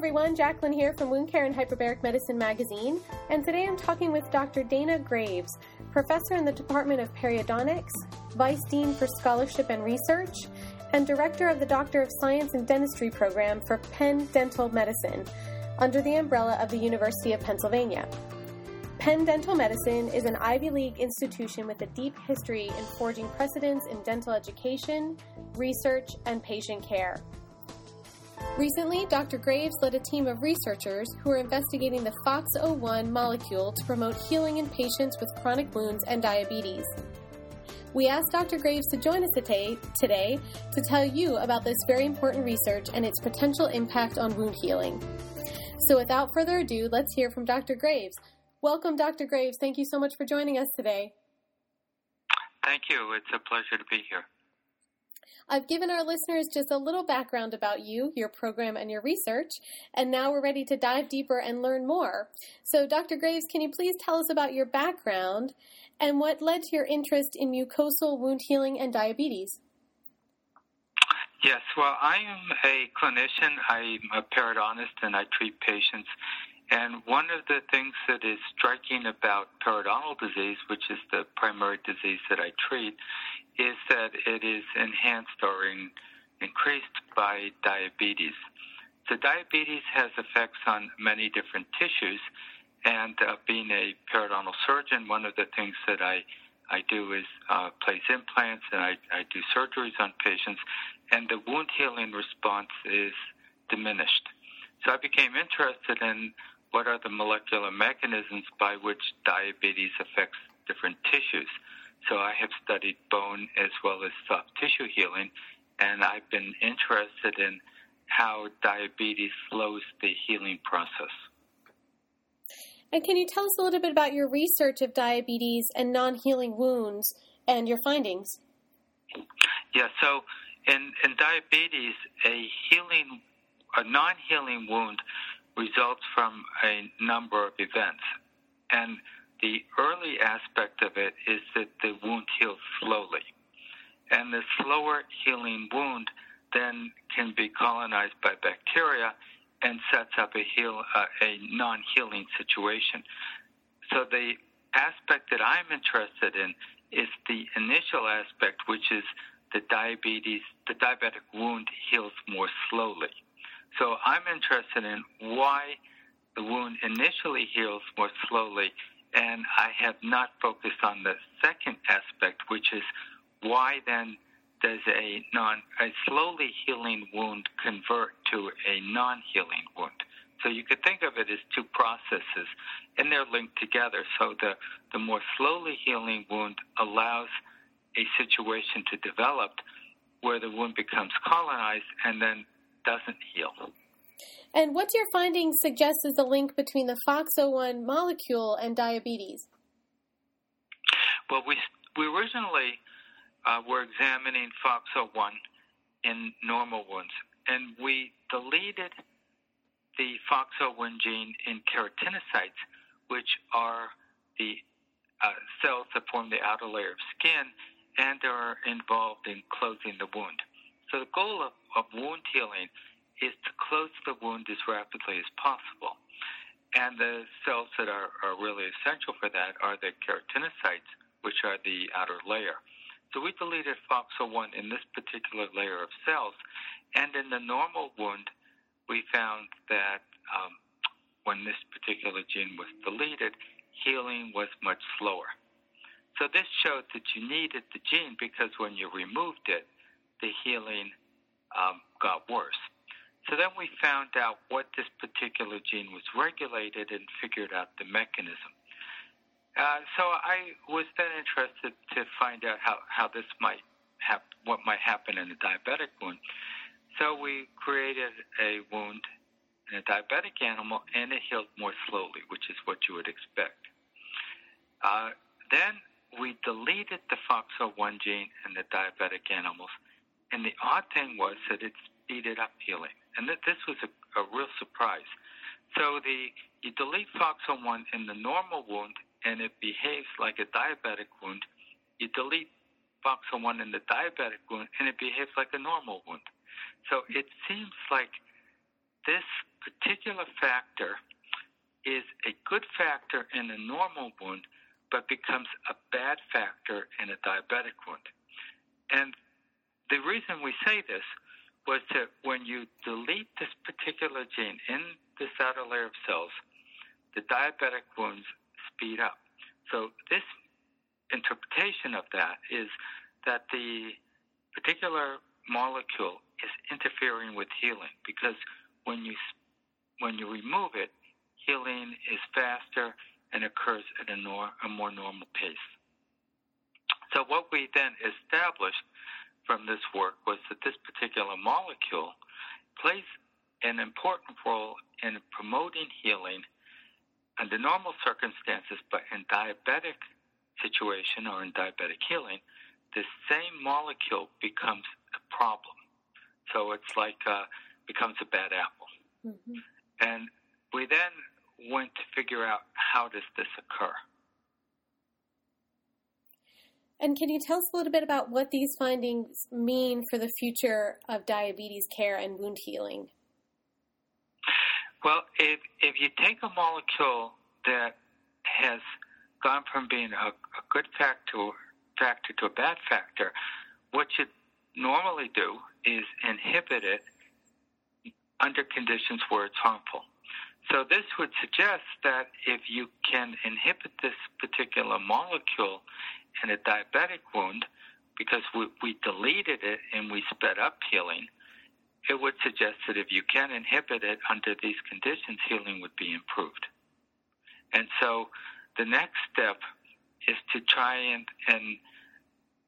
everyone. Jacqueline here from Wound Care and Hyperbaric Medicine magazine, and today I'm talking with Dr. Dana Graves, professor in the Department of Periodontics, vice dean for scholarship and research, and director of the Doctor of Science in Dentistry program for Penn Dental Medicine under the umbrella of the University of Pennsylvania. Penn Dental Medicine is an Ivy League institution with a deep history in forging precedents in dental education, research, and patient care. Recently, Dr. Graves led a team of researchers who are investigating the FOXO1 molecule to promote healing in patients with chronic wounds and diabetes. We asked Dr. Graves to join us today, today to tell you about this very important research and its potential impact on wound healing. So, without further ado, let's hear from Dr. Graves. Welcome, Dr. Graves. Thank you so much for joining us today. Thank you. It's a pleasure to be here. I've given our listeners just a little background about you, your program, and your research, and now we're ready to dive deeper and learn more. So, Dr. Graves, can you please tell us about your background and what led to your interest in mucosal wound healing and diabetes? Yes, well, I am a clinician. I'm a periodontist and I treat patients. And one of the things that is striking about periodontal disease, which is the primary disease that I treat, is that it is enhanced or in, increased by diabetes. So, diabetes has effects on many different tissues, and uh, being a periodontal surgeon, one of the things that I I do is uh, place implants and I, I do surgeries on patients, and the wound healing response is diminished. So I became interested in what are the molecular mechanisms by which diabetes affects different tissues. So I have studied bone as well as soft tissue healing, and I've been interested in how diabetes slows the healing process. And can you tell us a little bit about your research of diabetes and non healing wounds and your findings? Yeah, so in, in diabetes, a healing, a non healing wound results from a number of events. And the early aspect of it is that the wound heals slowly. And the slower healing wound then can be colonized by bacteria and sets up a, heal, uh, a non-healing situation. So the aspect that I'm interested in is the initial aspect, which is the diabetes, the diabetic wound heals more slowly. So I'm interested in why the wound initially heals more slowly and I have not focused on the second aspect, which is why then does a non a slowly healing wound convert to a non-healing wound? So you could think of it as two processes, and they're linked together. So the the more slowly healing wound allows a situation to develop where the wound becomes colonized and then doesn't heal. And what's your findings suggest is the link between the FOXO1 molecule and diabetes? Well, we, we originally uh, were examining FOXO1 in normal wounds, and we deleted the FOXO1 gene in keratinocytes, which are the uh, cells that form the outer layer of skin and are involved in closing the wound. So the goal of, of wound healing is to close the wound as rapidly as possible. And the cells that are, are really essential for that are the keratinocytes, which are the outer layer. So we deleted FOXO1 in this particular layer of cells. And in the normal wound, we found that um, when this particular gene was deleted, healing was much slower. So this showed that you needed the gene because when you removed it, the healing um, got worse. So then we found out what this particular gene was regulated and figured out the mechanism. Uh, so I was then interested to find out how, how this might have what might happen in a diabetic wound. So we created a wound in a diabetic animal, and it healed more slowly, which is what you would expect. Uh, then we deleted the FOXO1 gene in the diabetic animals, and the odd thing was that it speeded up healing and that this was a, a real surprise. So the you delete FOXO1 in the normal wound, and it behaves like a diabetic wound. You delete FOXO1 in the diabetic wound, and it behaves like a normal wound. So it seems like this particular factor is a good factor in a normal wound, but becomes a bad factor in a diabetic wound. And the reason we say this was that when you delete this particular gene in this outer layer of cells, the diabetic wounds speed up. So this interpretation of that is that the particular molecule is interfering with healing because when you when you remove it, healing is faster and occurs at a, nor, a more normal pace. So what we then established from this work was that this particular molecule plays an important role in promoting healing under normal circumstances, but in diabetic situation or in diabetic healing, the same molecule becomes a problem. So it's like uh, becomes a bad apple. Mm-hmm. And we then went to figure out how does this occur. And can you tell us a little bit about what these findings mean for the future of diabetes care and wound healing? Well, if, if you take a molecule that has gone from being a, a good factor, factor to a bad factor, what you normally do is inhibit it under conditions where it's harmful. So this would suggest that if you can inhibit this particular molecule in a diabetic wound, because we, we deleted it and we sped up healing, it would suggest that if you can inhibit it under these conditions, healing would be improved. And so the next step is to try and, and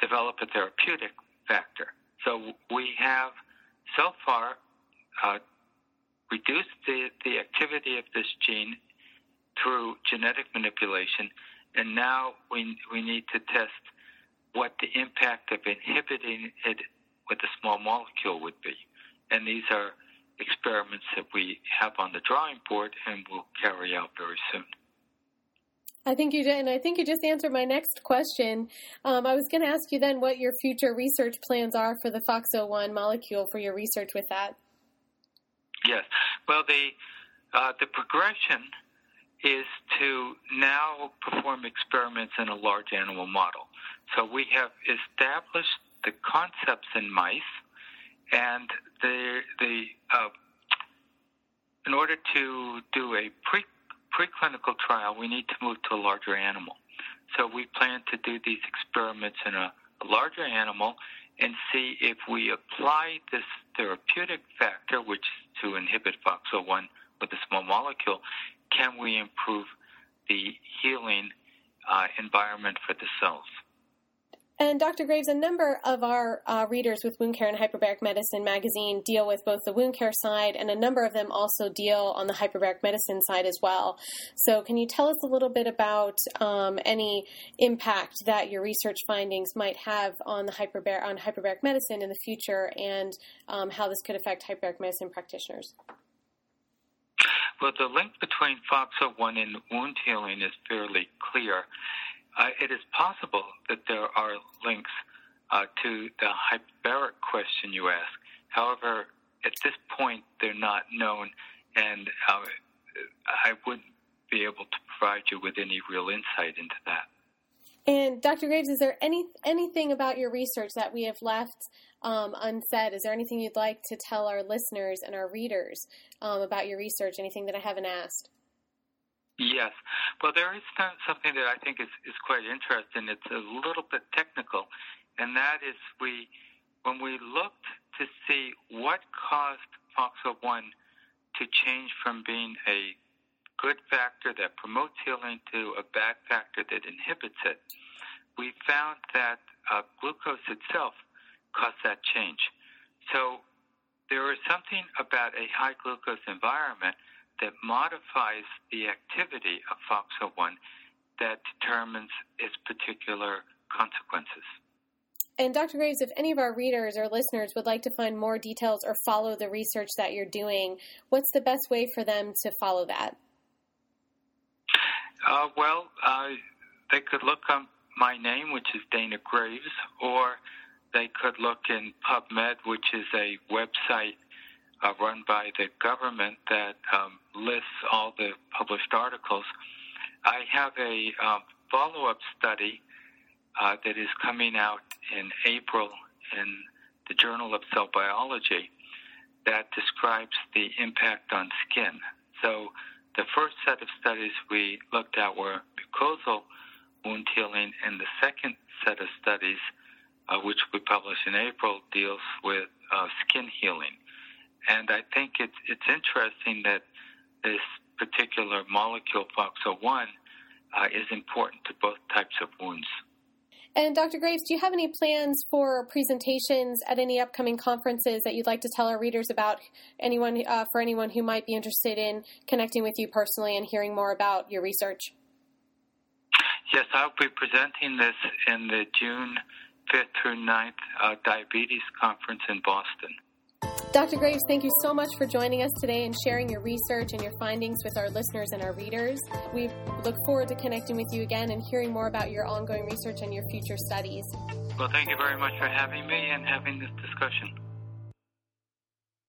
develop a therapeutic factor. So we have so far uh, reduced the, the activity of this gene through genetic manipulation, and now we, we need to test what the impact of inhibiting it with a small molecule would be. And these are experiments that we have on the drawing board and will carry out very soon. I think you did, and I think you just answered my next question. Um, I was going to ask you then what your future research plans are for the FOXO1 molecule for your research with that. Yes. Well, the uh, the progression is to now perform experiments in a large animal model. So we have established the concepts in mice, and the the uh, in order to do a pre preclinical trial, we need to move to a larger animal. So we plan to do these experiments in a, a larger animal and see if we apply this therapeutic factor, which is to inhibit FOXO1 with a small molecule, can we improve the healing uh, environment for the cells? And Dr. Graves, a number of our uh, readers with Wound Care and Hyperbaric Medicine magazine deal with both the wound care side, and a number of them also deal on the hyperbaric medicine side as well. So, can you tell us a little bit about um, any impact that your research findings might have on the hyperbar- on hyperbaric medicine in the future, and um, how this could affect hyperbaric medicine practitioners? Well, the link between FOXO1 and wound healing is fairly clear uh, it is possible that there are links uh, to the hyperbaric question you ask. However, at this point, they're not known, and uh, I wouldn't be able to provide you with any real insight into that. And Dr. Graves, is there any anything about your research that we have left um, unsaid? Is there anything you'd like to tell our listeners and our readers um, about your research? Anything that I haven't asked? Yes. Well, there is something that I think is, is quite interesting. It's a little bit technical, and that is we, when we looked to see what caused FOXO1 to change from being a good factor that promotes healing to a bad factor that inhibits it, we found that uh, glucose itself caused that change. So there is something about a high glucose environment that modifies the activity of FOXO1 that determines its particular consequences. And Dr. Graves, if any of our readers or listeners would like to find more details or follow the research that you're doing, what's the best way for them to follow that? Uh, well, uh, they could look up my name, which is Dana Graves, or they could look in PubMed, which is a website uh, run by the government that um, lists all the published articles. I have a um, follow up study uh, that is coming out in April in the Journal of Cell Biology that describes the impact on skin. So the first set of studies we looked at were mucosal wound healing, and the second set of studies, uh, which we published in April, deals with uh, skin healing. And I think it's it's interesting that this particular molecule, FOXO1, uh, is important to both types of wounds. And Dr. Graves, do you have any plans for presentations at any upcoming conferences that you'd like to tell our readers about? Anyone uh, for anyone who might be interested in connecting with you personally and hearing more about your research? Yes, I'll be presenting this in the June 5th through 9th uh, diabetes conference in Boston. Dr. Graves, thank you so much for joining us today and sharing your research and your findings with our listeners and our readers. We look forward to connecting with you again and hearing more about your ongoing research and your future studies. Well, thank you very much for having me and having this discussion.